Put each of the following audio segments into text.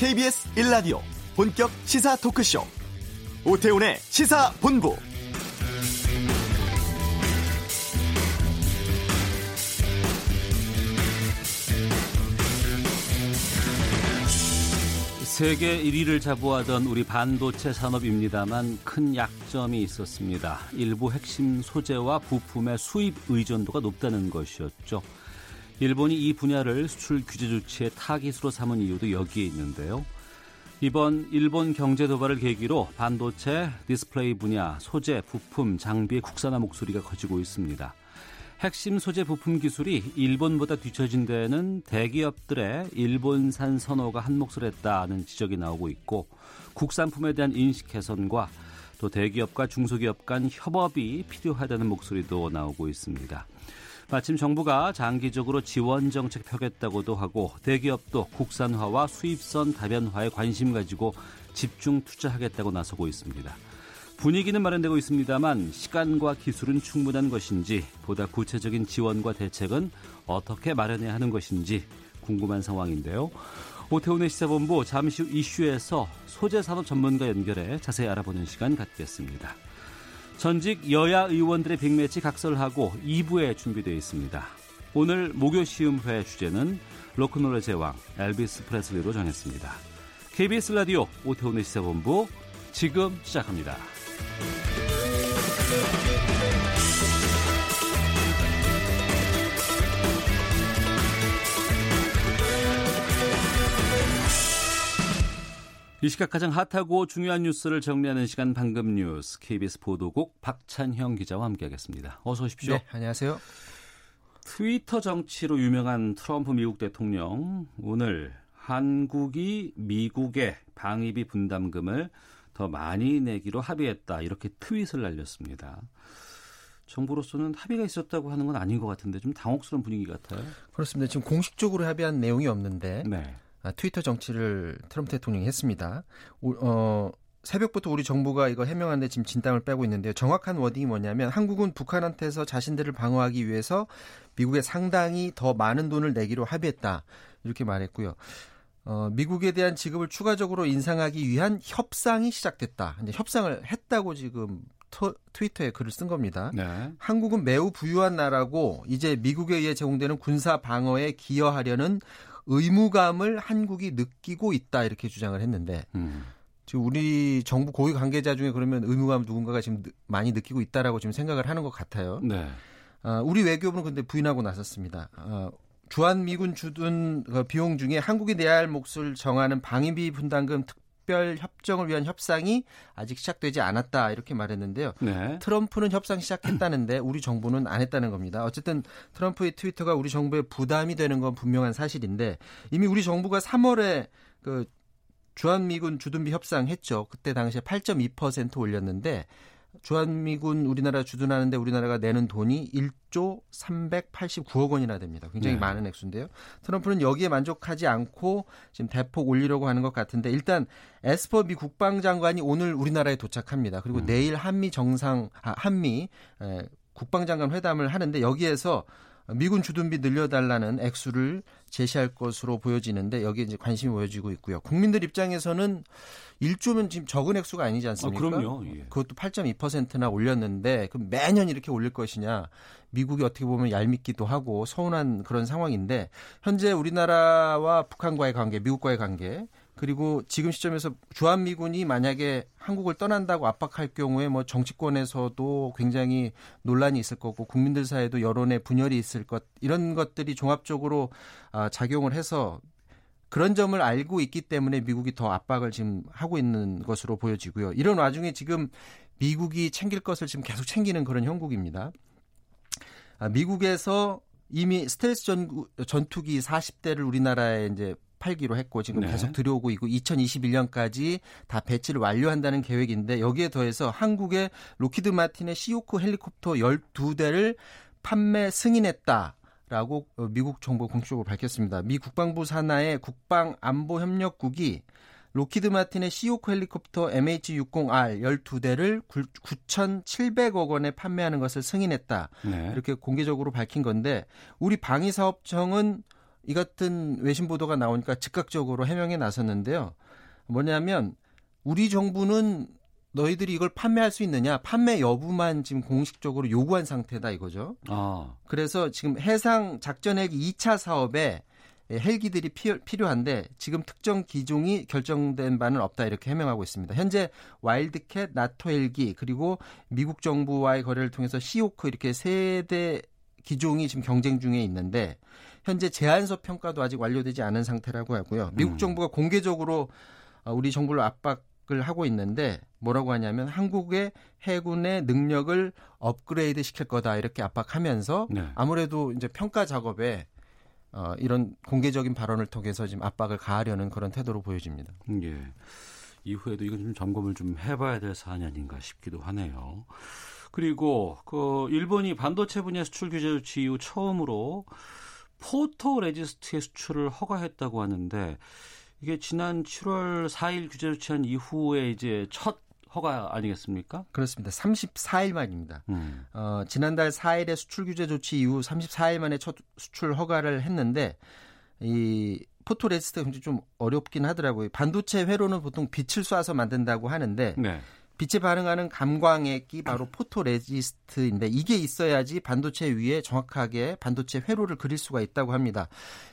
KBS 1라디오 본격 시사 토크쇼 오태훈의 시사본부 세계 1위를 자부하던 우리 반도체 산업입니다만 큰 약점이 있었습니다. 일부 핵심 소재와 부품의 수입 의존도가 높다는 것이었죠. 일본이 이 분야를 수출 규제 조치의 타깃으로 삼은 이유도 여기에 있는데요. 이번 일본 경제 도발을 계기로 반도체, 디스플레이 분야, 소재, 부품, 장비의 국산화 목소리가 커지고 있습니다. 핵심 소재 부품 기술이 일본보다 뒤처진 데에는 대기업들의 일본산 선호가 한몫을 했다는 지적이 나오고 있고 국산품에 대한 인식 개선과 또 대기업과 중소기업 간 협업이 필요하다는 목소리도 나오고 있습니다. 마침 정부가 장기적으로 지원 정책 펴겠다고도 하고 대기업도 국산화와 수입선 다변화에 관심 가지고 집중 투자하겠다고 나서고 있습니다. 분위기는 마련되고 있습니다만 시간과 기술은 충분한 것인지 보다 구체적인 지원과 대책은 어떻게 마련해야 하는 것인지 궁금한 상황인데요. 오태훈의 시사본부 잠시 후 이슈에서 소재 산업 전문가 연결해 자세히 알아보는 시간 갖겠습니다. 전직 여야 의원들의 빅매치 각설하고 2부에 준비되어 있습니다. 오늘 목요 시음회 주제는 로큰롤의 제왕 엘비스 프레슬리로 정했습니다. KBS 라디오 오태훈의 시사본부 지금 시작합니다. 이 시각 가장 핫하고 중요한 뉴스를 정리하는 시간 방금 뉴스 KBS 보도국 박찬형 기자와 함께하겠습니다. 어서 오십시오. 네, 안녕하세요. 트위터 정치로 유명한 트럼프 미국 대통령 오늘 한국이 미국의 방위비 분담금을 더 많이 내기로 합의했다 이렇게 트윗을 날렸습니다. 정부로서는 합의가 있었다고 하는 건 아닌 것 같은데 좀 당혹스러운 분위기 같아요. 그렇습니다. 지금 공식적으로 합의한 내용이 없는데 네. 아, 트위터 정치를 트럼프 대통령이 했습니다. 어, 새벽부터 우리 정부가 이거 해명하는데 지금 진땀을 빼고 있는데요. 정확한 워딩이 뭐냐면 한국은 북한한테서 자신들을 방어하기 위해서 미국에 상당히 더 많은 돈을 내기로 합의했다. 이렇게 말했고요. 어, 미국에 대한 지급을 추가적으로 인상하기 위한 협상이 시작됐다. 이제 협상을 했다고 지금 터, 트위터에 글을 쓴 겁니다. 네. 한국은 매우 부유한 나라고 이제 미국에 의해 제공되는 군사 방어에 기여하려는 의무감을 한국이 느끼고 있다 이렇게 주장을 했는데 음. 지금 우리 정부 고위 관계자 중에 그러면 의무감 누군가가 지금 많이 느끼고 있다라고 지금 생각을 하는 것 같아요. 네. 어, 우리 외교부는 근데 부인하고 나섰습니다. 어, 주한 미군 주둔 그 비용 중에 한국이 내야 할 몫을 정하는 방위비 분담금 특 별 협정을 위한 협상이 아직 시작되지 않았다 이렇게 말했는데요. 네. 트럼프는 협상 시작했다는데 우리 정부는 안 했다는 겁니다. 어쨌든 트럼프의 트위터가 우리 정부에 부담이 되는 건 분명한 사실인데 이미 우리 정부가 3월에 그 주한미군 주둔비 협상했죠. 그때 당시에 8.2% 올렸는데 주한미군 우리나라 주둔하는데 우리나라가 내는 돈이 1조 389억 원이나 됩니다. 굉장히 네. 많은 액수인데요. 트럼프는 여기에 만족하지 않고 지금 대폭 올리려고 하는 것 같은데 일단 에스퍼 미 국방장관이 오늘 우리나라에 도착합니다. 그리고 음. 내일 한미 정상 아, 한미 에, 국방장관 회담을 하는데 여기에서 미군 주둔비 늘려달라는 액수를 제시할 것으로 보여지는데 여기에 이제 관심이 보여지고 있고요. 국민들 입장에서는 1조면 지금 적은 액수가 아니지 아, 않습니까? 그럼요. 예. 그것도 8.2%나 올렸는데 그럼 매년 이렇게 올릴 것이냐? 미국이 어떻게 보면 얄밉기도 하고 서운한 그런 상황인데 현재 우리나라와 북한과의 관계, 미국과의 관계 그리고 지금 시점에서 주한미군이 만약에 한국을 떠난다고 압박할 경우에 뭐 정치권에서도 굉장히 논란이 있을 거고 국민들 사이에도 여론의 분열이 있을 것 이런 것들이 종합적으로 아, 작용을 해서 그런 점을 알고 있기 때문에 미국이 더 압박을 지금 하고 있는 것으로 보여지고요. 이런 와중에 지금 미국이 챙길 것을 지금 계속 챙기는 그런 형국입니다. 아, 미국에서 이미 스텔스 전, 전투기 40대를 우리나라에 이제 팔기로 했고 지금 네. 계속 들여오고 있고 2021년까지 다 배치를 완료한다는 계획인데 여기에 더해서 한국의 록히드 마틴의 시호크 헬리콥터 12대를 판매 승인했다. 라고 어, 미국 정부가 공식적으로 밝혔습니다. 미 국방부 산하의 국방안보협력국이 록히드 마틴의 시호크 헬리콥터 MH-60R 12대를 9,700억 원에 판매하는 것을 승인했다. 네. 이렇게 공개적으로 밝힌 건데 우리 방위사업청은 이 같은 외신 보도가 나오니까 즉각적으로 해명에 나섰는데요. 뭐냐면 우리 정부는 너희들이 이걸 판매할 수 있느냐 판매 여부만 지금 공식적으로 요구한 상태다 이거죠. 아. 그래서 지금 해상 작전 헬기 2차 사업에 헬기들이 필요한데 지금 특정 기종이 결정된 바는 없다 이렇게 해명하고 있습니다. 현재 와일드캣, 나토 헬기 그리고 미국 정부와의 거래를 통해서 시오크 이렇게 세 대 기종이 지금 경쟁 중에 있는데 현재 제안서 평가도 아직 완료되지 않은 상태라고 하고요. 미국 음. 정부가 공개적으로 어, 우리 정부를 압박을 하고 있는데 뭐라고 하냐면 한국의 해군의 능력을 업그레이드 시킬 거다 이렇게 압박하면서 네. 아무래도 이제 평가 작업에 어, 이런 공개적인 발언을 통해서 지금 압박을 가하려는 그런 태도로 보여집니다. 예. 이후에도 이건 좀 점검을 좀 해봐야 될 사안이 아닌가 싶기도 하네요. 그리고 그 일본이 반도체 분야 수출 규제 조치 이후 처음으로 photoresist의 수출을 허가했다고 하는데 이게 지난 7월 4일 규제 조치한 이후에 이제 첫 허가 아니겠습니까? 그렇습니다. 34일 만입니다. 음. 어, 지난달 4일에 수출 규제 조치 이후 34일 만에 첫 수출 허가를 했는데 이 photoresist가 굉장히 좀 어렵긴 하더라고요. 반도체 회로는 보통 빛을 쏴서 만든다고 하는데 네. 빛에 반응하는 감광액이 바로 photoresist인데 이게 있어야지 반도체 위에 정확하게 반도체 회로를 그릴 수가 있다고 합니다.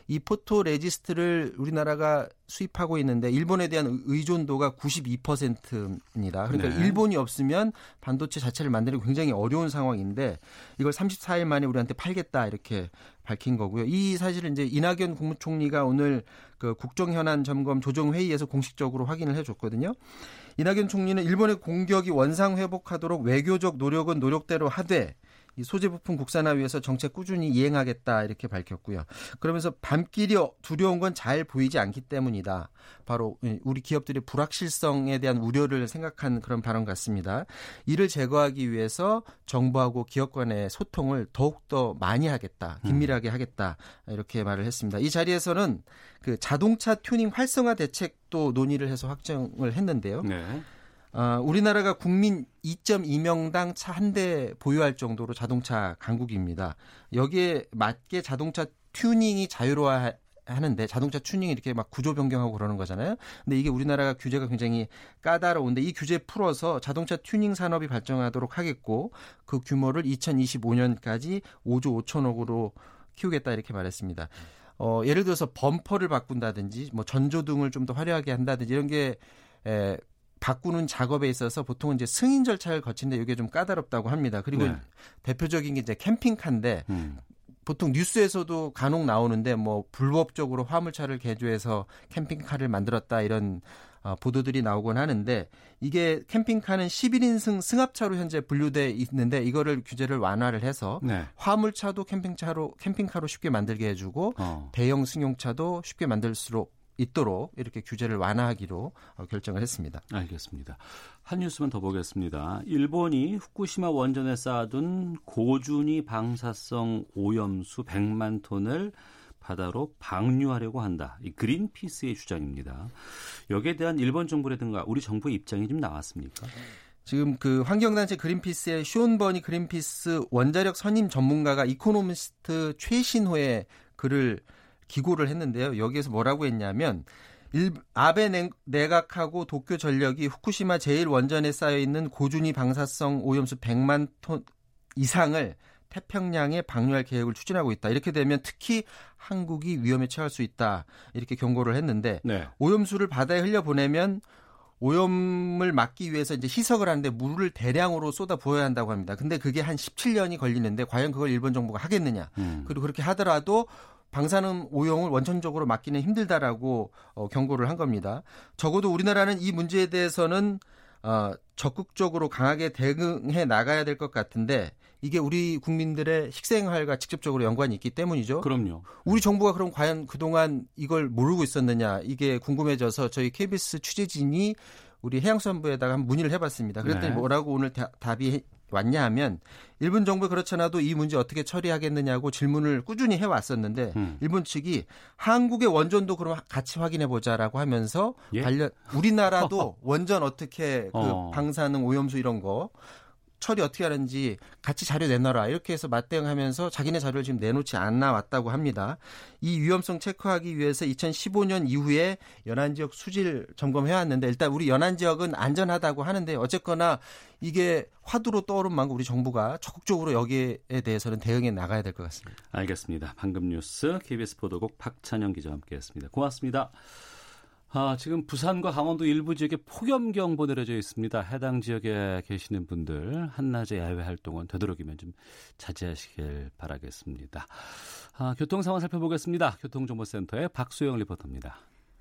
이 포토레지스트를 우리나라가 수입하고 있는데 일본에 대한 의존도가 92%입니다. 그러니까 네. 일본이 없으면 반도체 자체를 만드는 게 굉장히 어려운 상황인데 이걸 34일 만에 우리한테 팔겠다 이렇게 밝힌 거고요. 이 사실을 이제 이낙연 국무총리가 오늘 그 국정 현안 점검 조정 회의에서 공식적으로 확인을 해줬거든요. 이낙연 총리는 일본의 공격이 원상 회복하도록 외교적 노력은 노력대로 하되 이 소재 부품 국산화 위해서 정책 꾸준히 이행하겠다 이렇게 밝혔고요. 그러면서 밤길이 두려운 건 잘 보이지 않기 때문이다. 바로 우리 기업들의 불확실성에 대한 우려를 생각한 그런 발언 같습니다. 이를 제거하기 위해서 정부하고 기업 간의 소통을 더욱더 많이 하겠다. 긴밀하게 하겠다. 이렇게 말을 했습니다. 이 자리에서는 그 자동차 튜닝 활성화 대책도 논의를 해서 확정을 했는데요. 네. 어, 우리나라가 국민 2.2명당 차 한 대 보유할 정도로 자동차 강국입니다. 여기에 맞게 자동차 튜닝이 자유로워야 하는데 자동차 튜닝 이렇게 막 구조 변경하고 그러는 거잖아요. 근데 이게 우리나라가 규제가 굉장히 까다로운데 이 규제 풀어서 자동차 튜닝 산업이 발전하도록 하겠고 그 규모를 2025년까지 5조 5천억으로 키우겠다 이렇게 말했습니다. 어, 예를 들어서 범퍼를 바꾼다든지 뭐 전조등을 좀 더 화려하게 한다든지 이런 게 에, 바꾸는 작업에 있어서 보통 이제 승인 절차를 거치는데 이게 좀 까다롭다고 합니다. 그리고 네. 대표적인 게 이제 캠핑카인데 음. 보통 뉴스에서도 간혹 나오는데 뭐 불법적으로 화물차를 개조해서 캠핑카를 만들었다 이런 어, 보도들이 나오곤 하는데 이게 캠핑카는 11인승 승합차로 현재 분류돼 있는데 이거를 규제를 완화를 해서 네. 화물차도 캠핑차로 캠핑카로 쉽게 만들게 해주고 어. 대형 승용차도 쉽게 만들수록 있도록 이렇게 규제를 완화하기로 어, 결정을 했습니다. 알겠습니다. 한 뉴스만 더 보겠습니다. 일본이 후쿠시마 원전에 쌓아둔 고준위 방사성 오염수 100만 톤을 바다로 방류하려고 한다. 이 그린피스의 주장입니다. 여기에 대한 일본 정부라든가 우리 정부의 입장이 좀 나왔습니까? 지금 그 환경단체 그린피스의 숀 버니 그린피스 원자력 선임 전문가가 이코노미스트 최신호의 글을 기고를 했는데요. 여기에서 뭐라고 했냐면 일, 아베 내각하고 도쿄 전력이 후쿠시마 제1원전에 쌓여 있는 고준위 방사성 오염수 100만 톤 이상을 태평양에 방류할 계획을 추진하고 있다. 이렇게 되면 특히 한국이 위험에 처할 수 있다. 이렇게 경고를 했는데 네. 오염수를 바다에 흘려 보내면 오염을 막기 위해서 이제 희석을 하는데 물을 대량으로 쏟아 부어야 한다고 합니다. 근데 그게 한 17년이 걸리는데 과연 그걸 일본 정부가 하겠느냐. 음. 그리고 그렇게 하더라도 방사능 오염을 원천적으로 막기는 힘들다라고 어, 경고를 한 겁니다. 적어도 우리나라는 이 문제에 대해서는 어, 적극적으로 강하게 대응해 나가야 될 것 같은데 이게 우리 국민들의 식생활과 직접적으로 연관이 있기 때문이죠. 그럼요. 우리 정부가 그럼 과연 그동안 이걸 모르고 있었느냐 이게 궁금해져서 저희 KBS 취재진이 우리 해양수산부에다가 한 문의를 해봤습니다. 그랬더니 네. 뭐라고 오늘 다, 답이 왔냐 하면 일본 정부 그렇잖아도 이 문제 어떻게 처리하겠느냐고 질문을 꾸준히 해왔었는데 음. 일본 측이 한국의 원전도 그럼 같이 확인해 보자라고 하면서 예? 관련 우리나라도 원전 어떻게 그 어. 방사능 오염수 이런 거 처리 어떻게 하는지 같이 자료 내놔라 이렇게 해서 맞대응하면서 자기네 자료를 지금 내놓지 않나 왔다고 합니다. 이 위험성 체크하기 위해서 2015년 이후에 연안 지역 수질 점검해 왔는데 일단 우리 연안 지역은 안전하다고 하는데 어쨌거나 이게 화두로 떠오른 만큼 우리 정부가 적극적으로 여기에 대해서는 대응해 나가야 될 것 같습니다. 알겠습니다. 방금 뉴스 KBS 보도국 박찬영 기자와 함께했습니다. 고맙습니다. 아, 지금 부산과 강원도 일부 지역에 폭염경보 내려져 있습니다. 해당 지역에 계시는 분들 한낮에 야외 활동은 되도록이면 좀 자제하시길 바라겠습니다. 아, 교통 상황 살펴보겠습니다. 교통정보센터의 박수영 리포터입니다.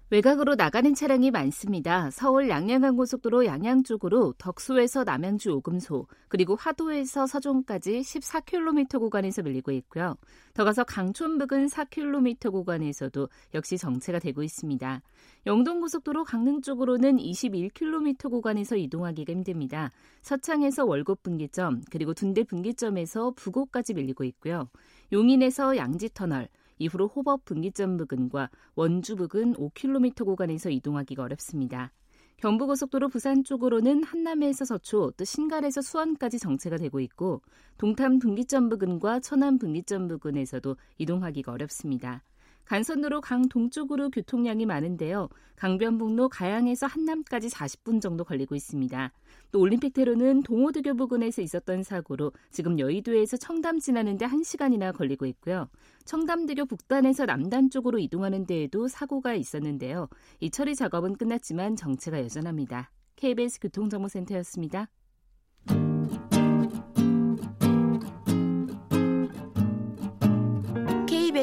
외곽으로 나가는 차량이 많습니다. 서울 양양간 고속도로 양양 쪽으로 덕소에서 남양주 오금소, 그리고 화도에서 서종까지 14km 구간에서 밀리고 있고요. 더 가서 강촌 부근 4km 구간에서도 역시 정체가 되고 있습니다. 영동고속도로 강릉 쪽으로는 21km 구간에서 이동하기가 힘듭니다. 서창에서 월곡 분기점, 그리고 둔대 분기점에서 부곡까지 밀리고 있고요. 용인에서 양지터널, 이후로 호법 분기점 부근과 원주 부근 5km 구간에서 이동하기가 어렵습니다. 경부고속도로 부산 쪽으로는 한남에서 서초 또 신갈에서 수원까지 정체가 되고 있고 동탄 분기점 부근과 천안 분기점 부근에서도 이동하기가 어렵습니다. 간선도로 강 동쪽으로 교통량이 많은데요. 강변북로 가양에서 한남까지 40분 정도 걸리고 있습니다. 또 올림픽대로는 동호대교 부근에서 있었던 사고로 지금 여의도에서 청담 지나는데 1시간이나 걸리고 있고요. 청담대교 북단에서 남단 쪽으로 이동하는 데에도 사고가 있었는데요. 이 처리 작업은 끝났지만 정체가 여전합니다. KBS 교통정보센터였습니다.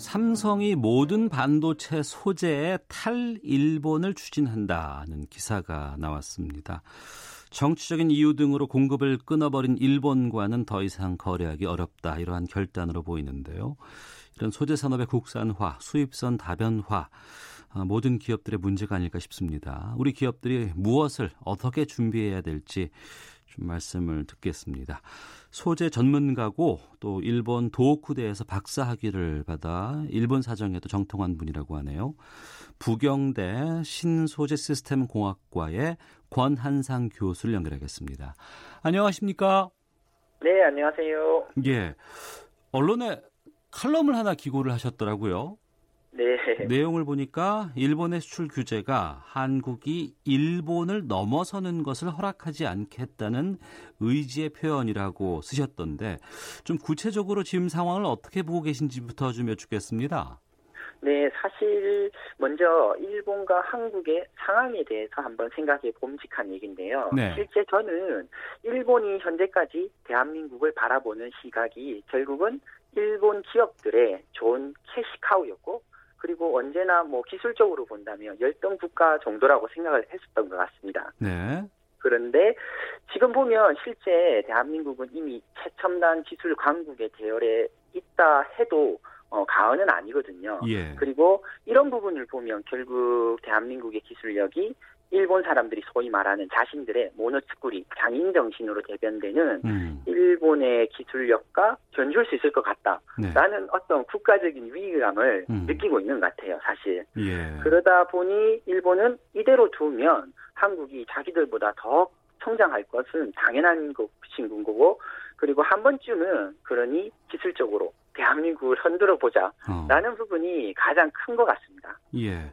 삼성이 모든 반도체 소재의 탈일본을 추진한다는 기사가 나왔습니다. 정치적인 이유 등으로 공급을 끊어버린 일본과는 더 이상 거래하기 어렵다 이러한 결단으로 보이는데요. 이런 소재 산업의 국산화, 수입선 다변화 아, 모든 기업들의 문제가 아닐까 싶습니다. 우리 기업들이 무엇을 어떻게 준비해야 될지 좀 말씀을 듣겠습니다. 소재 전문가고 또 일본 도호쿠대에서 박사 학위를 받아 일본 사정에도 정통한 분이라고 하네요. 부경대 신소재 시스템 공학과의 권한상 교수를 연결하겠습니다. 안녕하십니까? 네, 안녕하세요. 예. 언론에 칼럼을 하나 기고를 하셨더라고요. 네. 내용을 보니까 일본의 수출 규제가 한국이 일본을 넘어서는 것을 허락하지 않겠다는 의지의 표현이라고 쓰셨던데 좀 구체적으로 지금 상황을 어떻게 보고 계신지부터 좀 여쭙겠습니다. 네, 사실 먼저 일본과 한국의 상황에 대해서 한번 생각해 봄직한 얘기인데요. 네. 실제 저는 일본이 현재까지 대한민국을 바라보는 시각이 결국은 일본 기업들의 좋은 캐시카우였고 그리고 언제나 뭐 기술적으로 본다면 열등 국가 정도라고 생각을 했었던 것 같습니다. 네. 그런데 지금 보면 실제 대한민국은 이미 최첨단 기술 강국의 대열에 있다 해도 어, 가언은 아니거든요. 예. 그리고 이런 부분을 보면 결국 대한민국의 기술력이 일본 사람들이 소위 말하는 자신들의 모노츠쿠리 장인 정신으로 대변되는 음. 일본의 기술력과 견줄 수 있을 것 네. 같다라는 어떤 국가적인 위기감을 음. 느끼고 있는 것 같아요, 사실. 예. 그러다 보니 일본은 이대로 두면 한국이 자기들보다 더 성장할 것은 당연한 것인 거고 그리고 한 번쯤은 그러니 기술적으로 대한민국을 흔들어 보자라는 어. 부분이 가장 큰 것 같습니다. 예.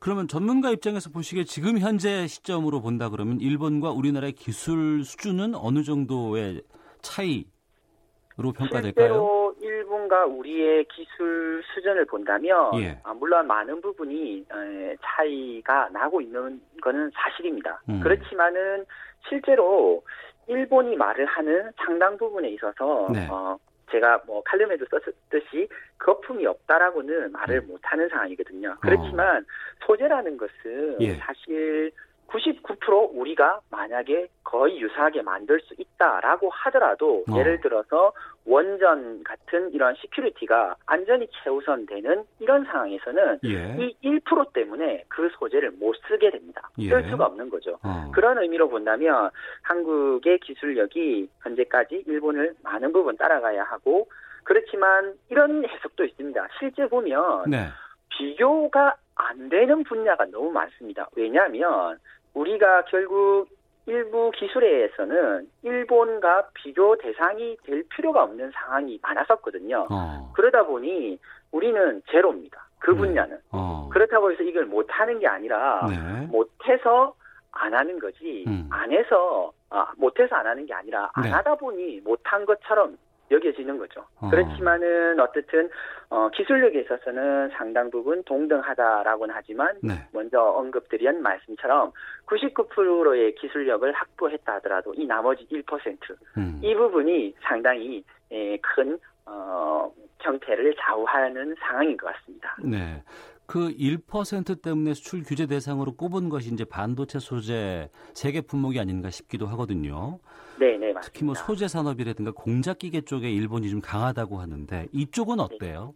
그러면 전문가 입장에서 보시기에 지금 현재 시점으로 본다 그러면 일본과 우리나라의 기술 수준은 어느 정도의 차이로 평가될까요? 실제로 일본과 우리의 기술 수준을 본다면 예. 아, 물론 많은 부분이 에, 차이가 나고 있는 거는 사실입니다. 음. 그렇지만은 실제로 일본이 말을 하는 상당 부분에 있어서 네. 어, 제가 뭐 칼럼에도 썼듯이 거품이 없다라고는 말을 음. 못하는 상황이거든요. 그렇지만 소재라는 것은 예. 사실 99% 우리가 만약에 거의 유사하게 만들 수 있다라고 하더라도 어. 예를 들어서 원전 같은 이런 security가 안전이 최우선되는 이런 상황에서는 예. 이 1% 때문에 그 소재를 못 쓰게 됩니다. 예. 쓸 수가 없는 거죠. 어. 그런 의미로 본다면 한국의 기술력이 현재까지 일본을 많은 부분 따라가야 하고 그렇지만 이런 해석도 있습니다. 실제 보면 네. 비교가 안 되는 분야가 너무 많습니다. 왜냐하면 우리가 결국 일부 기술에서는 일본과 비교 대상이 될 필요가 없는 상황이 많았었거든요. 어. 그러다 보니 우리는 제로입니다. 그 네. 분야는. 어. 그렇다고 해서 이걸 못하는 게 아니라 네. 못해서 안 하는 거지 음. 안 해서 아, 못해서 안 하는 게 아니라 안 네. 하다 보니 못한 것처럼 여겨지는 거죠. 어. 그렇지만은 어쨌든 어, 기술력에 있어서는 상당 부분 동등하다라고는 하지만 네. 먼저 언급드린 말씀처럼 99%의 기술력을 확보했다 하더라도 이 나머지 1%, 음. 이 부분이 상당히 에, 큰 어, 형태를 좌우하는 상황인 것 같습니다. 네. 그 1% 때문에 수출 규제 대상으로 꼽은 것이 이제 반도체 소재 세계 품목이 아닌가 싶기도 하거든요. 네, 네, 맞습니다. 특히 뭐 소재 산업이라든가 공작 기계 쪽에 일본이 좀 강하다고 하는데 이쪽은 어때요?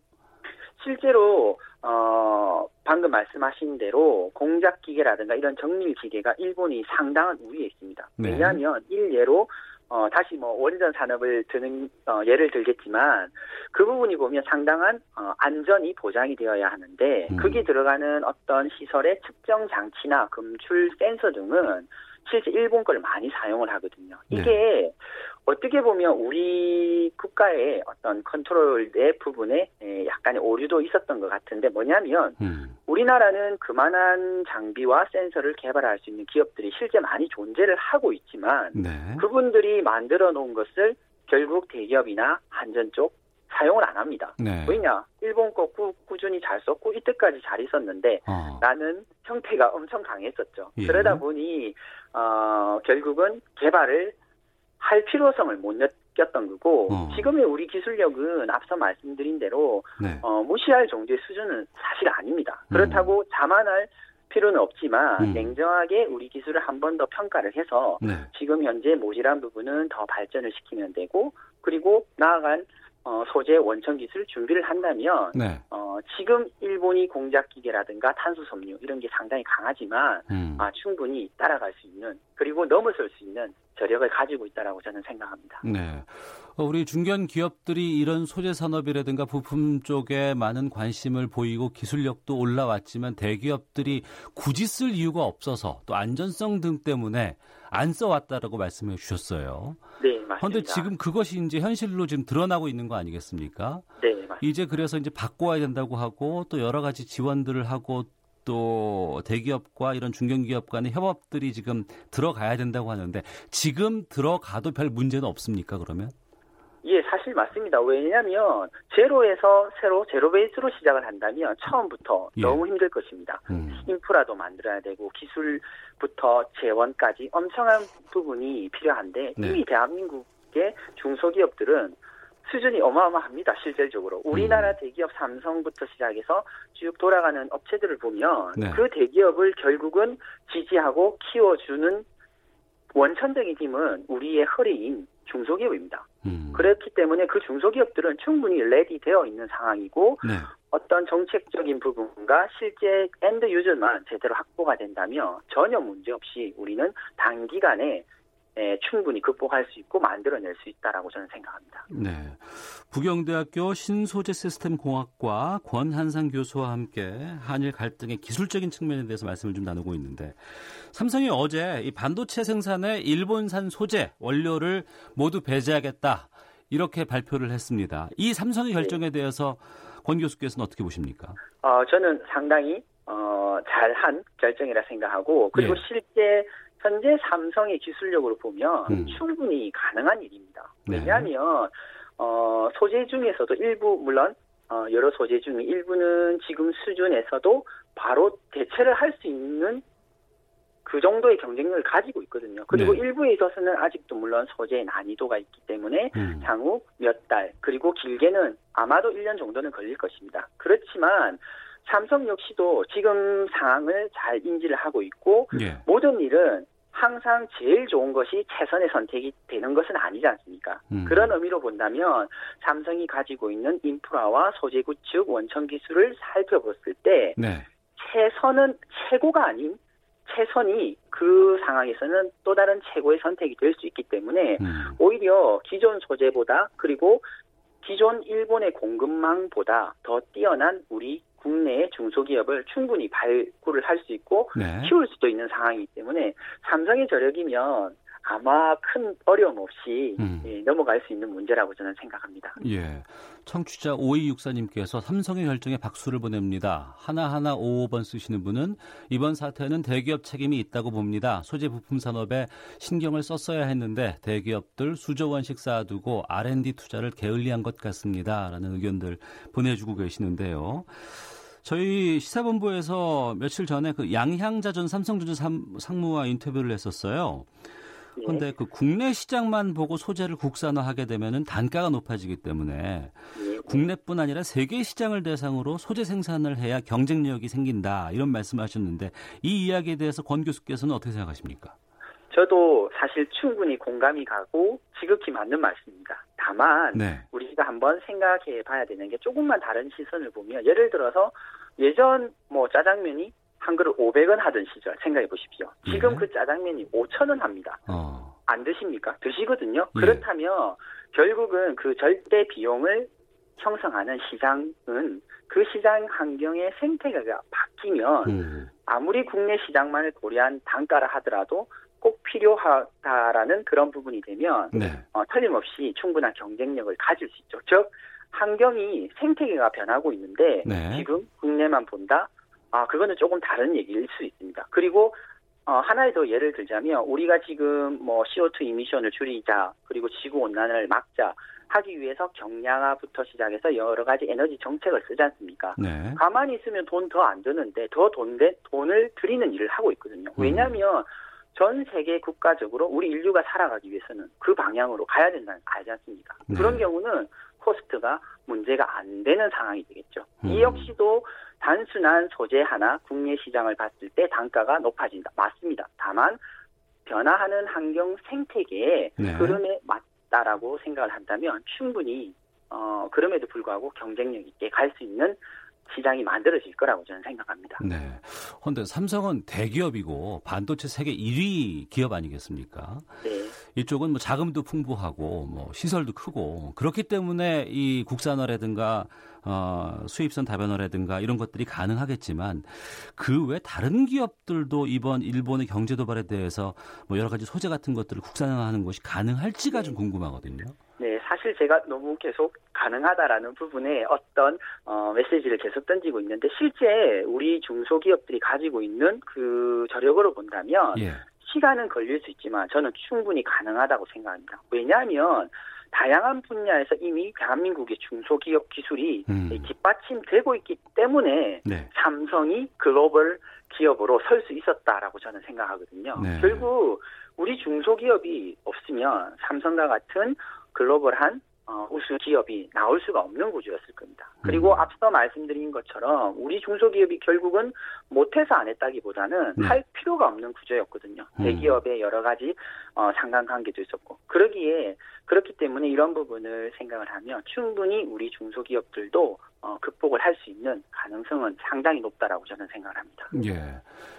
실제로 어, 방금 말씀하신 대로 공작 기계라든가 이런 정밀 기계가 일본이 상당한 우위에 있습니다. 네. 왜냐하면 일례로 어, 다시 뭐 원전 산업을 드는 어, 예를 들겠지만 그 부분이 보면 상당한 어, 안전이 보장이 되어야 하는데 음. 거기 들어가는 어떤 시설의 측정 장치나 검출 센서 등은 실제 일본 걸 많이 사용을 하거든요. 네. 이게 어떻게 보면 우리 국가의 어떤 컨트롤의 부분에 에, 약간의 오류도 있었던 것 같은데 뭐냐면 음. 우리나라는 그만한 장비와 센서를 개발할 수 있는 기업들이 실제 많이 존재를 하고 있지만 네. 그분들이 만들어 놓은 것을 결국 대기업이나 한전 쪽 사용을 안 합니다. 네. 왜냐? 일본 거 꾸, 꾸준히 잘 썼고 이때까지 잘 있었는데 어. 라는 형태가 엄청 강했었죠. 예. 그러다 보니 어, 결국은 개발을 할 필요성을 못 느꼈던 거고 어. 지금의 우리 기술력은 앞서 말씀드린 대로 네. 어, 무시할 정도의 수준은 사실 아닙니다. 음. 그렇다고 자만할 필요는 없지만 음. 냉정하게 우리 기술을 한 번 더 평가를 해서 네. 지금 현재 모질한 부분은 더 발전을 시키면 되고 그리고 나아간 어, 소재 원천 기술 준비를 한다면 네. 어, 지금 일본이 공작 기계라든가 탄소 섬유 이런 게 상당히 강하지만 음. 아, 충분히 따라갈 수 있는 그리고 넘어설 수 있는 저력을 가지고 있다라고 저는 생각합니다. 네. 어, 우리 중견 기업들이 이런 소재 산업이라든가 부품 쪽에 많은 관심을 보이고 기술력도 올라왔지만 대기업들이 굳이 쓸 이유가 없어서 또 안전성 등 때문에 안 써왔다라고 말씀해 주셨어요. 네, 맞습니다. 그런데 지금 그것이 이제 현실로 지금 드러나고 있는 거 아니겠습니까? 네, 맞습니다. 이제 그래서 이제 바꿔야 된다고 하고 또 여러 가지 지원들을 하고 또 대기업과 이런 중견기업 간의 협업들이 지금 들어가야 된다고 하는데 지금 들어가도 별 문제는 없습니까 그러면? 예, 사실 맞습니다. 왜냐하면 제로에서 새로 제로 베이스로 시작을 한다면 처음부터 예. 너무 힘들 것입니다. 음. 인프라도 만들어야 되고 기술 부터 재원까지 엄청난 부분이 필요한데 네. 이미 대한민국의 중소기업들은 수준이 어마어마합니다. 실질적으로 우리나라 음. 대기업 삼성부터 시작해서 쭉 돌아가는 업체들을 보면 네. 그 대기업을 결국은 지지하고 키워주는 원천적인 힘은 우리의 허리인 중소기업입니다. 음. 그렇기 때문에 그 중소기업들은 충분히 ready 되어 있는 상황이고 네. 어떤 정책적인 부분과 실제 end user만 제대로 확보가 된다면 전혀 문제 없이 우리는 단기간에 에, 충분히 극복할 수 있고 만들어낼 수 있다라고 저는 생각합니다. 네. 부경대학교 신소재 시스템 공학과 권한상 교수와 함께 한일 갈등의 기술적인 측면에 대해서 말씀을 좀 나누고 있는데 삼성이 어제 이 반도체 생산에 일본산 소재 원료를 모두 배제하겠다 이렇게 발표를 했습니다. 이 삼성의 결정에 대해서 권 교수께서는 어떻게 보십니까? 어, 저는 상당히 어, 잘한 결정이라 생각하고 그리고 예. 실제 현재 삼성의 기술력으로 보면 음. 충분히 가능한 일입니다. 네. 왜냐하면 어, 소재 중에서도 일부 물론 어, 여러 소재 중에 일부는 지금 수준에서도 바로 대체를 할 수 있는 그 정도의 경쟁력을 가지고 있거든요. 그리고 네. 일부에 있어서는 아직도 물론 소재의 난이도가 있기 때문에 음. 향후 몇 달, 그리고 길게는 아마도 1년 정도는 걸릴 것입니다. 그렇지만 삼성 역시도 지금 상황을 잘 인지를 하고 있고 예. 모든 일은 항상 제일 좋은 것이 최선의 선택이 되는 것은 아니지 않습니까? 음. 그런 의미로 본다면 삼성이 가지고 있는 인프라와 소재 구축 원천 기술을 살펴봤을 때 네. 최선은 최고가 아닌 최선이 그 상황에서는 또 다른 최고의 선택이 될 수 있기 때문에 음. 오히려 기존 소재보다 그리고 기존 일본의 공급망보다 더 뛰어난 우리 국내의 중소기업을 충분히 발굴을 할 수 있고 네. 키울 수도 있는 상황이기 때문에 삼성의 저력이면 아마 큰 어려움 없이 음. 예, 넘어갈 수 있는 문제라고 저는 생각합니다. 예. 청취자 5264님께서 삼성의 결정에 박수를 보냅니다. 하나하나 55번 쓰시는 분은 이번 사태는 대기업 책임이 있다고 봅니다. 소재 부품 산업에 신경을 썼어야 했는데 대기업들 수조 원씩 쌓아두고 R&D 투자를 게을리한 것 같습니다. 라는 의견들 보내주고 계시는데요. 저희 시사본부에서 며칠 전에 그 양향자 전 삼성전자 삼- 상무와 인터뷰를 했었어요. 예. 그런데 그 국내 시장만 보고 소재를 국산화하게 되면은 단가가 높아지기 때문에 예. 국내뿐 아니라 세계 시장을 대상으로 소재 생산을 해야 경쟁력이 생긴다 이런 말씀하셨는데 이 이야기에 대해서 권 교수께서는 어떻게 생각하십니까? 저도 사실 충분히 공감이 가고 지극히 맞는 말씀입니다. 다만 네. 우리가 한번 생각해 봐야 되는 게 조금만 다른 시선을 보면 예를 들어서 예전 뭐 짜장면이 한 그릇 500원 하던 시절 생각해 보십시오. 지금 예. 그 짜장면이 5,000원 합니다. 어. 안 드십니까? 드시거든요. 예. 그렇다면 결국은 그 절대 비용을 형성하는 시장은 그 시장 환경의 생태계가 바뀌면 음. 아무리 국내 시장만을 고려한 단가라 하더라도 꼭 필요하다라는 그런 부분이 되면 네. 어, 틀림없이 충분한 경쟁력을 가질 수 있죠. 즉 환경이 생태계가 변하고 있는데 네. 지금 국내만 본다. 아 그거는 조금 다른 얘기일 수 있습니다. 그리고 어, 하나의 더 예를 들자면 우리가 지금 뭐 CO2 이미션을 줄이자 그리고 지구 온난화를 막자 하기 위해서 경량화부터 시작해서 여러 가지 에너지 정책을 쓰지 않습니까? 네. 가만히 있으면 돈 더 안 드는데 더 돈, 돈을 들이는 일을 하고 있거든요. 음. 왜냐하면 전 세계 국가적으로 우리 인류가 살아가기 위해서는 그 방향으로 가야 된다는 거 알지 않습니까? 네. 그런 경우는 코스트가 문제가 안 되는 상황이 되겠죠. 음. 이 역시도 단순한 소재 하나 국내 시장을 봤을 때 단가가 높아진다. 맞습니다. 다만 변화하는 환경 생태계의 네. 흐름에 맞다라고 생각을 한다면 충분히 어, 그럼에도 불구하고 경쟁력 있게 갈 수 있는 시장이 만들어질 거라고 저는 생각합니다. 네. 그런데 삼성은 대기업이고 반도체 세계 1위 기업 아니겠습니까? 네. 이쪽은 뭐 자금도 풍부하고 뭐 시설도 크고 그렇기 때문에 이 국산화라든가 어, 수입선 다변화라든가 이런 것들이 가능하겠지만 그 외 다른 기업들도 이번 일본의 경제 도발에 대해서 뭐 여러 가지 소재 같은 것들을 국산화하는 것이 가능할지가 좀 궁금하거든요. 네, 사실 제가 너무 계속 가능하다라는 부분에 어떤 어, 메시지를 계속 던지고 있는데 실제 우리 중소기업들이 가지고 있는 그 저력으로 본다면 예. 시간은 걸릴 수 있지만 저는 충분히 가능하다고 생각합니다. 왜냐하면 다양한 분야에서 이미 대한민국의 중소기업 기술이 음. 뒷받침되고 있기 때문에 네. 삼성이 글로벌 기업으로 설 수 있었다라고 저는 생각하거든요. 네. 결국 우리 중소기업이 없으면 삼성과 같은 글로벌한 어, 우수 기업이 나올 수가 없는 구조였을 겁니다. 그리고 음. 앞서 말씀드린 것처럼 우리 중소기업이 결국은 못해서 안 했다기보다는 네. 할 필요가 없는 구조였거든요. 음. 대기업의 여러 가지 어, 상관관계도 있었고 그러기에 그렇기 때문에 이런 부분을 생각을 하면 충분히 우리 중소기업들도 어, 극복을 할 수 있는 가능성은 상당히 높다라고 저는 생각을 합니다. 예.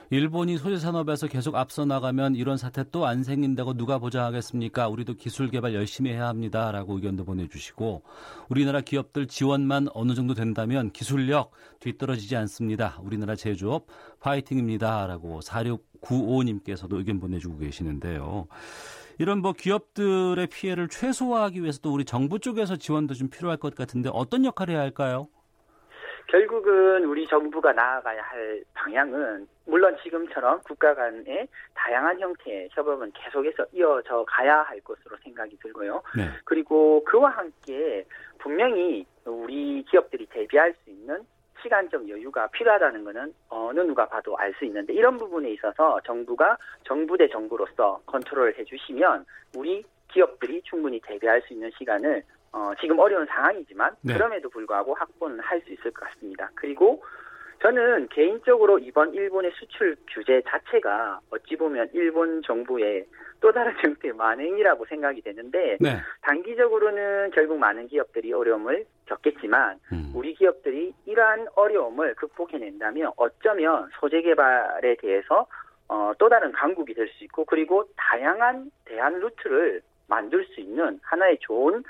일본이 소재 산업에서 계속 앞서 나가면 이런 사태 또 안 생긴다고 누가 보장하겠습니까? 우리도 기술 개발 열심히 해야 합니다라고 의견도 보내주시고 우리나라 기업들 지원만 어느 정도 된다면 기술력 뒤떨어지지 않습니다. 우리나라 제조업 파이팅입니다라고 4695님께서도 의견 보내주고 계시는데요. 이런 뭐 기업들의 피해를 최소화하기 위해서도 우리 정부 쪽에서 지원도 좀 필요할 것 같은데 어떤 역할을 해야 할까요? 결국은 우리 정부가 나아가야 할 방향은 물론 지금처럼 국가 간의 다양한 형태의 협업은 계속해서 이어져 가야 할 것으로 생각이 들고요. 네. 그리고 그와 함께 분명히 우리 기업들이 대비할 수 있는 시간적 여유가 필요하다는 것은 어느 누가 봐도 알 수 있는데 이런 부분에 있어서 정부가 정부 대 정부로서 컨트롤을 해주시면 우리 기업들이 충분히 대비할 수 있는 시간을 어, 지금 어려운 상황이지만 네. 그럼에도 불구하고 확보는 할 수 있을 것 같습니다. 그리고 저는 개인적으로 이번 일본의 수출 규제 자체가 어찌 보면 일본 정부의 또 다른 정책의 만행이라고 생각이 되는데 네. 단기적으로는 결국 많은 기업들이 어려움을 겪겠지만 음. 우리 기업들이 이러한 어려움을 극복해낸다면 어쩌면 소재 개발에 대해서 어, 또 다른 강국이 될 수 있고 그리고 다양한 대안 루트를 만들 수 있는 하나의 좋은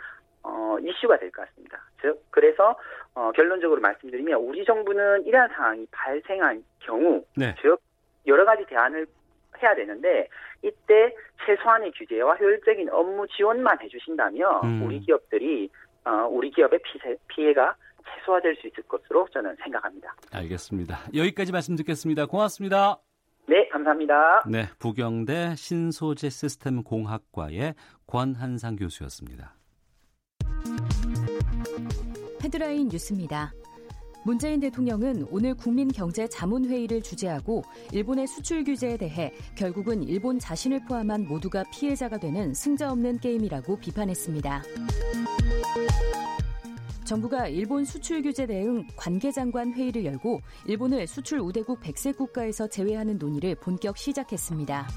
어, 이슈가 될 것 같습니다. 즉 그래서 어, 결론적으로 말씀드리면 우리 정부는 이러한 상황이 발생한 경우 네. 즉 여러 가지 대안을 해야 되는데 이때 최소한의 규제와 효율적인 업무 지원만 해주신다면 음. 우리 기업들이 어, 우리 기업의 피해, 피해가 최소화될 수 있을 것으로 저는 생각합니다. 알겠습니다. 여기까지 말씀 듣겠습니다. 고맙습니다. 네, 감사합니다. 네, 부경대 신소재 시스템 공학과의 권한상 교수였습니다. 헤드라인 뉴스입니다. 문재인 대통령은 오늘 국민경제 자문회의를 주재하고 일본의 수출 규제에 대해 결국은 일본 자신을 포함한 모두가 피해자가 되는 승자 없는 게임이라고 비판했습니다. 정부가 일본 수출 규제 대응 관계장관 회의를 열고 일본을 수출 우대국 100세 국가에서 제외하는 논의를 본격 시작했습니다.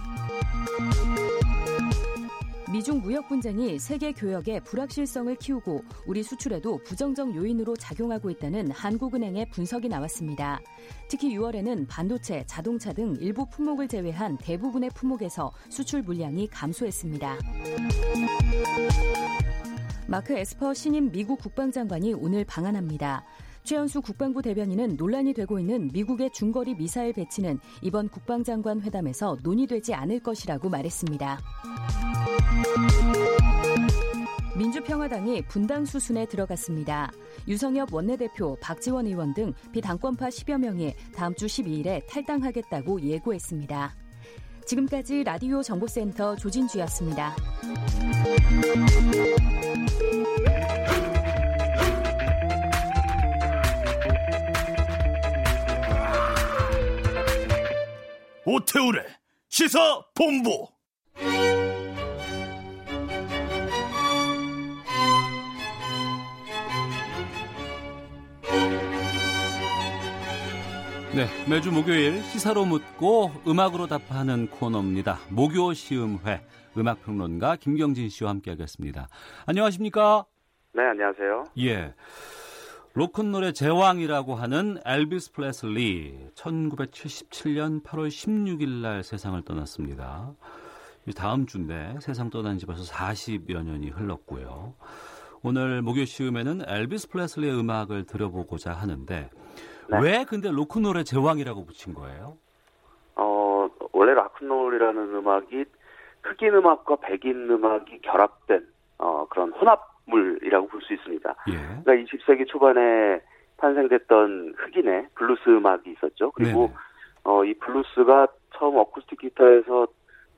미중 무역 분쟁이 세계 교역의 불확실성을 키우고 우리 수출에도 부정적 요인으로 작용하고 있다는 한국은행의 분석이 나왔습니다. 특히 6월에는 반도체, 자동차 등 일부 품목을 제외한 대부분의 품목에서 수출 물량이 감소했습니다. 마크 에스퍼 신임 미국 국방장관이 오늘 방한합니다. 최연수 국방부 대변인은 논란이 되고 있는 미국의 중거리 미사일 배치는 이번 국방장관 회담에서 논의되지 않을 것이라고 말했습니다. 민주평화당이 분당 수순에 들어갔습니다. 유성엽 원내대표, 박지원 의원 등 비당권파 10여 명이 다음 주 12일에 탈당하겠다고 예고했습니다. 지금까지 라디오 정보센터 조진주였습니다. 오태우래 시사 본부 네, 매주 목요일 시사로 묻고 음악으로 답하는 코너입니다. 목요 시음회 음악 평론가 김경진 씨와 함께하겠습니다. 안녕하십니까? 네, 안녕하세요. 예. 로큰롤의 제왕이라고 하는 엘비스 플레슬리 1977년 8월 16일 날 세상을 떠났습니다. 이 다음 주인데 세상 떠난 지 벌써 40여 년이 흘렀고요. 오늘 목요 시음회는 엘비스 프레슬리의 음악을 들어보고자 하는데 네. 왜 근데 로큰롤의 제왕이라고 붙인 거예요? 어, 원래 락큰롤이라는 음악이 흑인 음악과 백인 음악이 결합된 어, 그런 혼합물이라고 볼 수 있습니다. 예. 그러니까 20세기 초반에 탄생됐던 흑인의 블루스 음악이 있었죠. 그리고. 어, 이 블루스가 처음 어쿠스틱 기타에서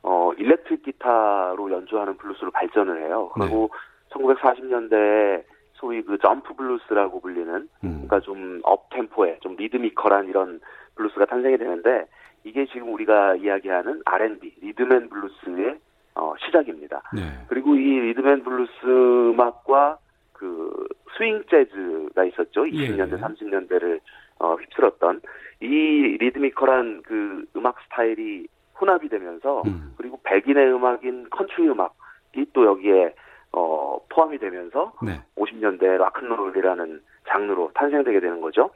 어, 일렉트릭 기타로 연주하는 블루스로 발전을 해요. 그리고 1940년대에 소위 그 jump blues라고 불리는 음. 그러니까 좀 up-tempo의 좀 리드미컬한 이런 블루스가 탄생이 되는데 이게 지금 우리가 이야기하는 R&B rhythm and blues의 어, 시작입니다. 네. 그리고 이 rhythm and blues 음악과 그 스윙 재즈가 있었죠. 20년대, 예. 30년대를 어, 휩쓸었던 이 리드미컬한 그 음악 스타일이 혼합이 되면서 음. 그리고 백인의 음악인 컨트리 음악이 또 여기에 어, 포함이 되면서 네. 50년대 락큰롤이라는 장르로 탄생되게 되는 거죠.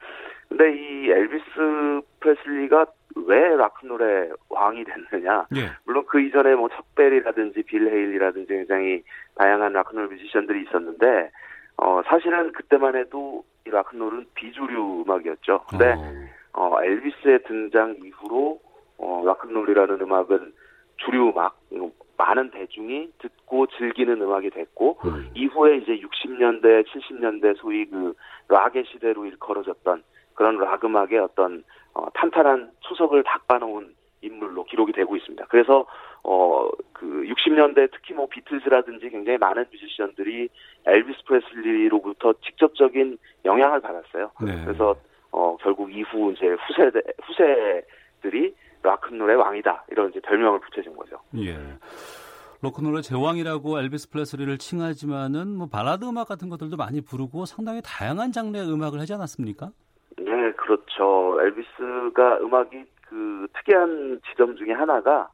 근데 이 엘비스 프레슬리가 왜 락큰롤의 왕이 됐느냐? 예. 물론 그 이전에 뭐 척 베리라든지 빌 헤일리라든지 굉장히 다양한 락큰롤 musician들이 있었는데 어 사실은 그때만 해도 이 락큰롤은 비주류 음악이었죠. 근데 어. 어, 엘비스의 등장 이후로 어, 락큰롤이라는 음악은 주류 음악, 음, 많은 대중이 듣고 즐기는 음악이 됐고 음. 이후에 이제 60년대, 70년대 소위 그 락의 시대로 일컬어졌던 그런 락 음악의 어떤 어, 탄탄한 초석을 닦아놓은 인물로 기록이 되고 있습니다. 그래서 어 그 60년대 특히 뭐 비틀즈라든지 굉장히 많은 musician들이 엘비스 프레슬리로부터 직접적인 영향을 받았어요. 네. 그래서 어 결국 이후 이제 후세 후세들이 락큰롤의 왕이다 이런 이제 별명을 붙여준 거죠. 예. 로큰롤의 제왕이라고 엘비스 프레슬리를 칭하지만은 뭐 발라드 음악 같은 것들도 많이 부르고 상당히 다양한 장르의 음악을 하지 않았습니까? 네, 그렇죠. 엘비스가 음악이 그 특이한 지점 중에 하나가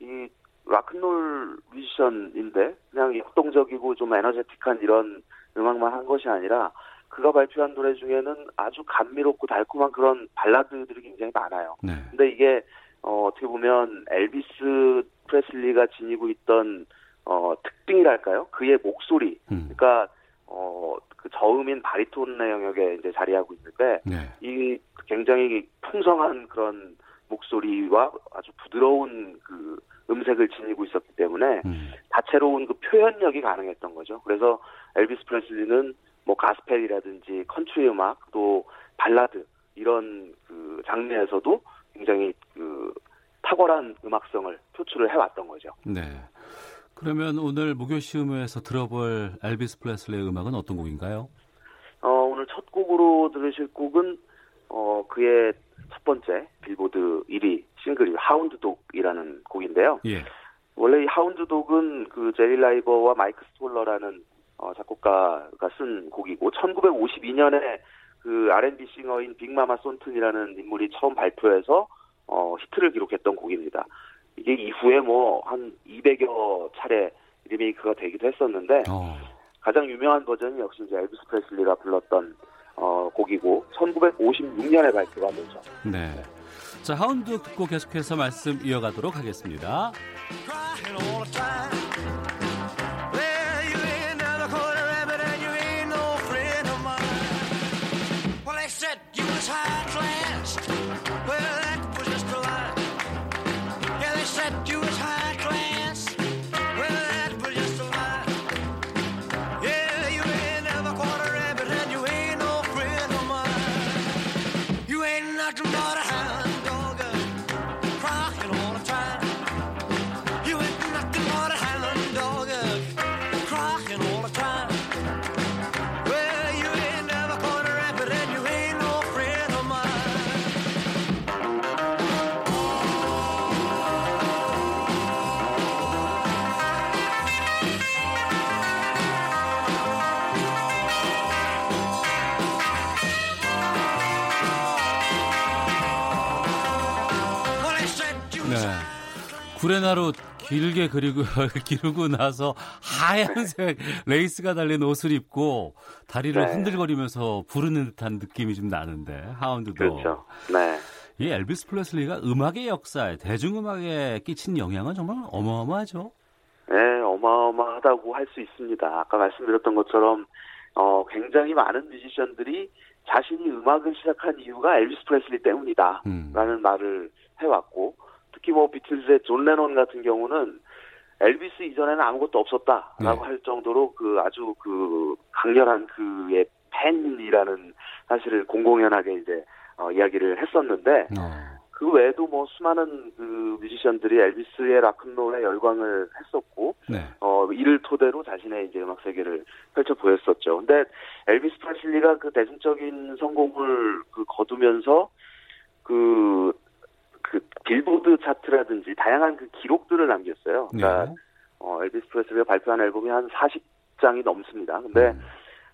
이 락큰롤 뮤지션인데 그냥 역동적이고 좀 에너제틱한 이런 음악만 한 것이 아니라 그가 발표한 노래 중에는 아주 감미롭고 달콤한 그런 발라드들이 굉장히 많아요. 네. 근데 이게 어, 어떻게 보면 엘비스 프레슬리가 지니고 있던 어, 특징이랄까요? 그의 목소리. 음. 그러니까 어, 그 저음인 바리톤의 영역에 이제 자리하고 있는데 네. 이 굉장히 풍성한 그런 목소리와 아주 부드러운 그 음색을 지니고 있었기 때문에 음. 다채로운 그 표현력이 가능했던 거죠. 그래서 엘비스 프레슬리는 뭐 가스펠이라든지 컨트리 음악 또 발라드 이런 그 장르에서도 굉장히 그 탁월한 음악성을 표출을 해왔던 거죠. 네. 그러면 오늘 목요 시음회에서 들어볼 엘비스 프레슬리의 음악은 어떤 곡인가요? 어, 오늘 첫 곡으로 들으실 곡은 어, 그의 첫 번째 빌보드 1위 싱글인 Hound Dog이라는 곡인데요. 예. 원래 이 Hound Dog은 그 제리 라이버와 마이크 스톨러라는 어, 작곡가가 쓴 곡이고 1952년에 그 R&B 싱어인 빅마마 손튼이라는 인물이 처음 발표해서 어, 히트를 기록했던 곡입니다. 이게 이후에 뭐 한 200여 차례 리메이크가 되기도 했었는데 어. 가장 유명한 버전이 역시 이제 엘비스 프레슬리가 불렀던 어, 곡이고 1956년에 발표가 되죠. 네. 자, 하운드 듣고 계속해서 말씀 이어가도록 하겠습니다. I drew out a house. 구레나루 길게 그리고 기르고 나서 하얀색 레이스가 달린 옷을 입고 다리를 네. 흔들거리면서 부르는 듯한 느낌이 좀 나는데 Hound Dog도 그렇죠. 네. 이 엘비스 프레슬리가 음악의 역사에 대중음악에 끼친 영향은 정말 어마어마하죠. 네, 어마어마하다고 할 수 있습니다. 아까 말씀드렸던 것처럼 어, 굉장히 많은 뮤지션들이 자신이 음악을 시작한 이유가 엘비스 프레슬리 때문이다. 음. 라는 말을 해왔고 특히 뭐 비틀즈의 존 레논 같은 경우는 엘비스 이전에는 아무것도 없었다라고 네. 할 정도로 그 아주 그 강렬한 그의 팬이라는 사실을 공공연하게 이제 어, 이야기를 했었는데 어. 그 외에도 뭐 수많은 그 뮤지션들이 엘비스의 락큰롤에 열광을 했었고 네. 어, 이를 토대로 자신의 이제 음악 세계를 펼쳐 보였었죠. 근데 엘비스 프레슬리가 그 대중적인 성공을 그 거두면서 그, 그 빌보드 차트라든지 다양한 그 기록들을 남겼어요. 그러니까 네. 어, 엘비스 프레슬리가 발표한 앨범이 한 40장이 넘습니다. 근데 음.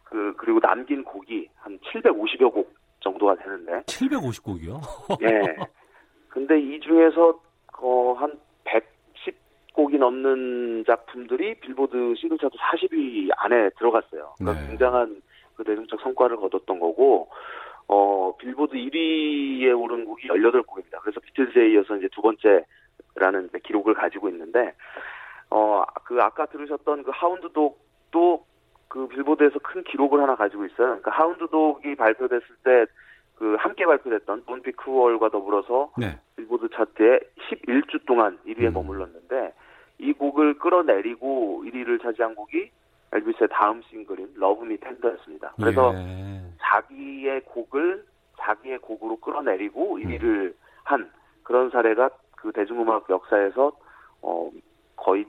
그 그리고 남긴 곡이 한 750여 곡 정도가 되는데 750곡이요? 예. 근데 이 중에서 어, 한 110곡이 넘는 작품들이 빌보드 싱글 차트 40위 안에 들어갔어요. 그러니까 네. 굉장한 그 대중적 성과를 거뒀던 거고 어, 빌보드 1위에 오른 곡이 18곡입니다. 그래서 비틀즈에 이어서 이제 두 번째라는 기록을 가지고 있는데 어, 그 아까 들으셨던 그 하운드독도 그 빌보드에서 큰 기록을 하나 가지고 있어요. 그러니까 하운드독이 발표됐을 때 그 함께 발표됐던 돈피 크월과 더불어서 네. 빌보드 차트에 11주 동안 1위에 음. 머물렀는데 이 곡을 끌어내리고 1위를 차지한 곡이 엘비스의 다음 싱글인 Love Me Tender였습니다. 그래서 예. 자기의 곡을 자기의 곡으로 끌어내리고 음. 1위를 한 그런 사례가 그 대중음악 역사에서 어 거의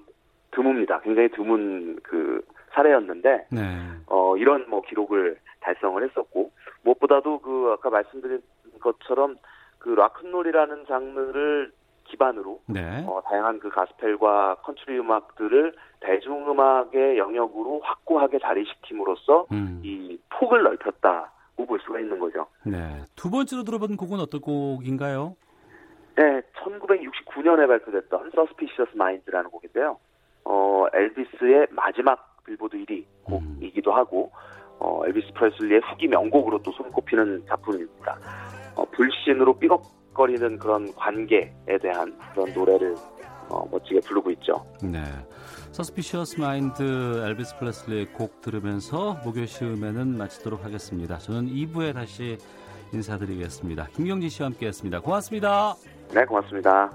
드뭅니다. 굉장히 드문 그 사례였는데 네. 어, 이런 뭐 기록을 달성을 했었고, 무엇보다도 그 아까 말씀드린 것처럼 그 락큰롤이라는 장르를 기반으로 네. 어, 다양한 그 가스펠과 컨트리 음악들을 대중음악의 영역으로 확고하게 자리시킴으로써 음. 이 폭을 넓혔다고 볼볼 수가 있는 거죠. 네. 두 번째로 들어본 곡은 어떤 곡인가요? 네, 1969년에 발표됐던 Suspicious Minds라는 곡인데요. 어, 엘비스의 마지막 빌보드 1위 곡이기도 하고 어, 엘비스 프레슬리의 후기 명곡으로 또 손꼽히는 작품입니다. 어, 불신으로 삐걱거리는 그런 관계에 대한 그런 노래를 어, 멋지게 부르고 있죠. 네. 서스피셔스 마인드 엘비스 플레슬리의 곡 들으면서 목요 시음에는 마치도록 하겠습니다. 저는 2부에 다시 인사드리겠습니다. 김경지 씨와 함께했습니다. 고맙습니다. 네, 고맙습니다.